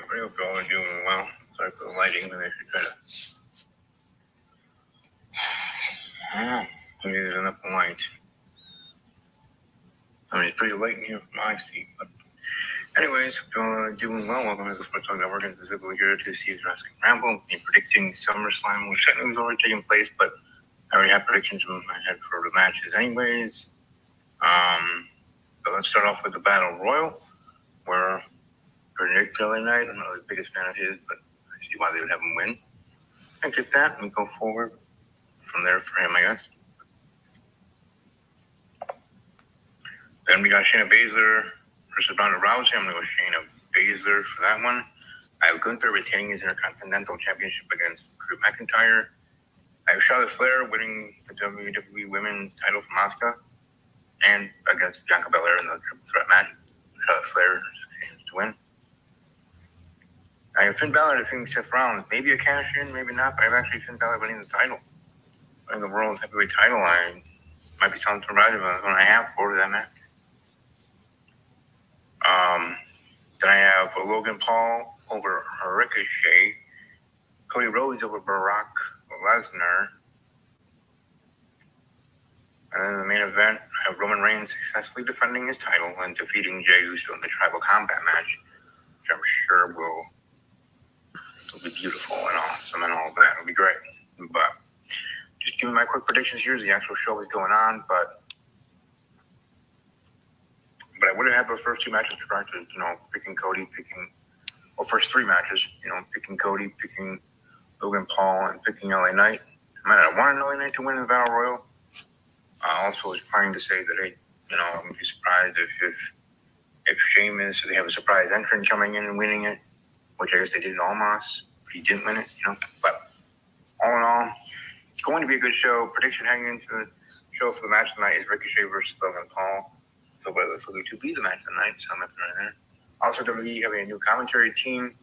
Hope you all doing well. Sorry for the lighting, but I should try to. I. Maybe there's enough light. I mean, it's pretty late in here from my seat, but. Anyways, are doing well. Welcome to the Sports Talk Network. And visible here to see Jurassic Ramble. And predicting SummerSlam, which technically is already taking place, but I already have predictions in my head for the matches, anyways. Um, but let's start off with the Battle Royal, where other night, I'm not the biggest fan of his, but I see why they would have him win. I get that, and go forward from there for him, I guess. Then we got Shayna Baszler versus Ronda Rousey. I'm going to go Shayna Baszler for that one. I have Gunther retaining his Intercontinental Championship against Drew McIntyre. I have Charlotte Flair winning the WWE Women's title from Asuka and against Bianca Belair in the triple threat match. Charlotte Flair to win. I have Finn Balor defeating Seth Rollins. Maybe a cash in, maybe not, but I have actually Finn Balor winning the title. Winning the World Heavyweight title. I might be selling some right about when I have for that match. Um, then I have Logan Paul over Ricochet. Cody Rhodes over Brock Lesnar. And then the main event, I have Roman Reigns successfully defending his title and defeating Jey Uso in the tribal combat match, which I'm sure will be beautiful and awesome and all that. It'll be great. But just giving my quick predictions here as the actual show is going on. But but I wouldn't have had those first two matches correct, you know, picking Cody, picking, well, first three matches, you know, picking Cody, picking Logan Paul, and picking LA Knight. I mean, I wanted LA Knight to win the Battle Royal. I also was planning to say that, hey, you know, I wouldn't be surprised if, if, if Sheamus, if they have a surprise entrant coming in and winning it, which I guess they did in Almas, but he didn't win it, you know. But all in all, it's going to be a good show. Prediction heading into the show for the match tonight is Ricochet versus Logan Paul. So whether this looking to be the match tonight, so I'm right there. Also, WWE having a new commentary team.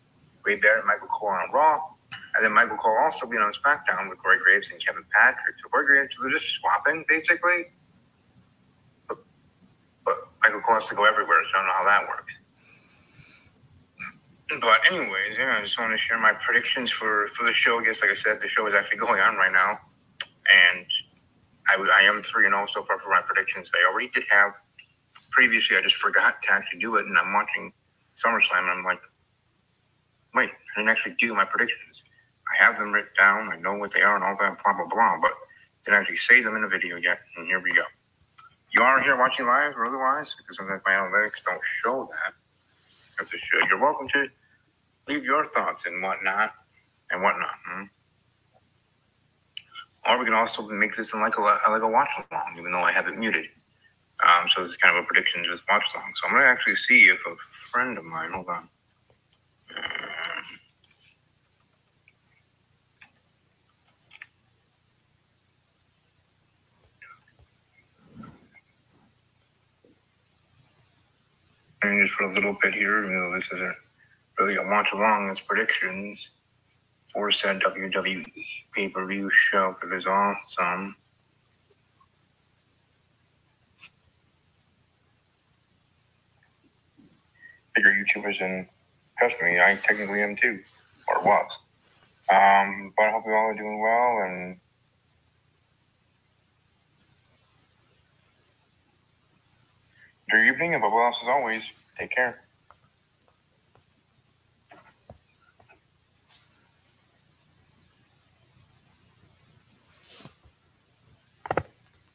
Wade Barrett, Michael Cole on Raw. And then Michael Cole also being on SmackDown with Corey Graves and Kevin Patrick. So Corey Graves, they're just swapping basically. But Michael Cole has to go everywhere, so I don't know how that works. But anyways, yeah, I just want to share my predictions for for the show. I guess, like I said, the show is actually going on right now, and I, I am three and zero so far for my predictions. I already did have previously. I just forgot to actually do it, and I'm watching SummerSlam, and I'm like, wait, I didn't actually do my predictions. I have them written down. I know what they are and all that, blah blah blah. But didn't actually say them in the video yet. And here we go. You are here watching live or otherwise, because sometimes my analytics don't show that. Should. You're welcome to leave your thoughts and whatnot and whatnot. Hmm? Or we can also make this in like a like a watch along, even though I have it muted. Um, so this is kind of a prediction just watch along. So I'm gonna actually see if a friend of mine. Hold on. Um, just for a little bit here, even though this isn't really watch along, it's predictions for said WWE pay per view show that is awesome. Bigger YouTubers, and trust me, I technically am too, or was. Um, but I hope you all are doing well and. Enjoy your evening, and above else, as always, take care.